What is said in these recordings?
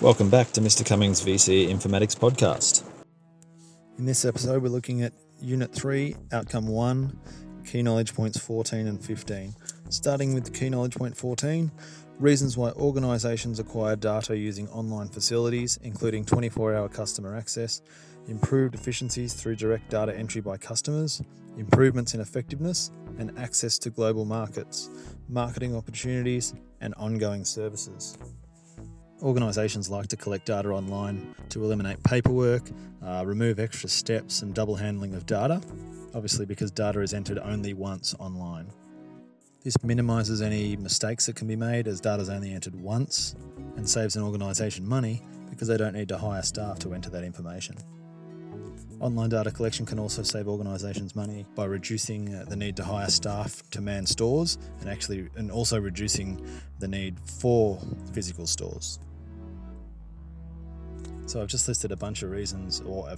Welcome back to Mr. Cummings VCE Informatics Podcast. In this episode, we're looking at Unit 3, Outcome 1, Key Knowledge Points 14 and 15. Starting with Key Knowledge Point 14, reasons why organisations acquire data using online facilities, including 24 hour customer access, improved efficiencies through direct data entry by customers, improvements in effectiveness, and access to global markets, marketing opportunities, and ongoing services. Organisations like to collect data online to eliminate paperwork, uh, remove extra steps, and double handling of data, obviously, because data is entered only once online. This minimises any mistakes that can be made as data is only entered once and saves an organisation money because they don't need to hire staff to enter that information. Online data collection can also save organisations money by reducing uh, the need to hire staff to man stores and actually and also reducing the need for physical stores. So I've just listed a bunch of reasons or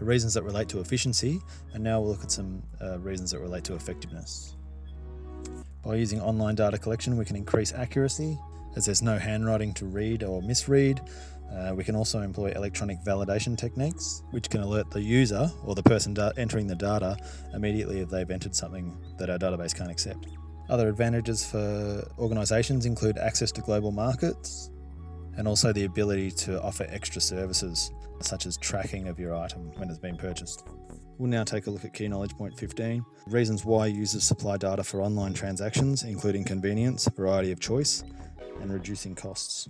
reasons that relate to efficiency, and now we'll look at some uh, reasons that relate to effectiveness. By using online data collection, we can increase accuracy as there's no handwriting to read or misread. Uh, we can also employ electronic validation techniques, which can alert the user or the person da- entering the data immediately if they've entered something that our database can't accept. Other advantages for organisations include access to global markets, and also the ability to offer extra services such as tracking of your item when it's been purchased. We'll now take a look at Key Knowledge Point 15 reasons why users supply data for online transactions, including convenience, variety of choice, and reducing costs.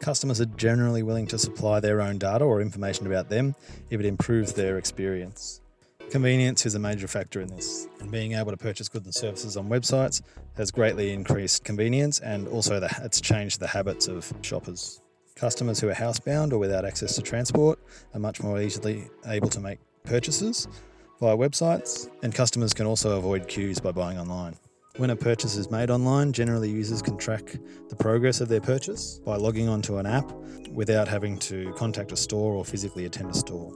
Customers are generally willing to supply their own data or information about them if it improves their experience. Convenience is a major factor in this, and being able to purchase goods and services on websites has greatly increased convenience and also the, it's changed the habits of shoppers. Customers who are housebound or without access to transport are much more easily able to make purchases via websites, and customers can also avoid queues by buying online. When a purchase is made online, generally users can track the progress of their purchase by logging onto an app without having to contact a store or physically attend a store.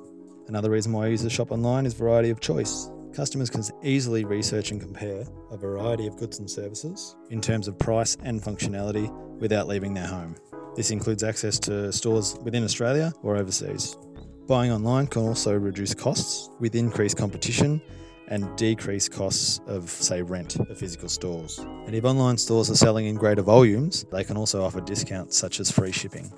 Another reason why I use the shop online is variety of choice. Customers can easily research and compare a variety of goods and services in terms of price and functionality without leaving their home. This includes access to stores within Australia or overseas. Buying online can also reduce costs with increased competition and decrease costs of, say, rent of physical stores. And if online stores are selling in greater volumes, they can also offer discounts such as free shipping.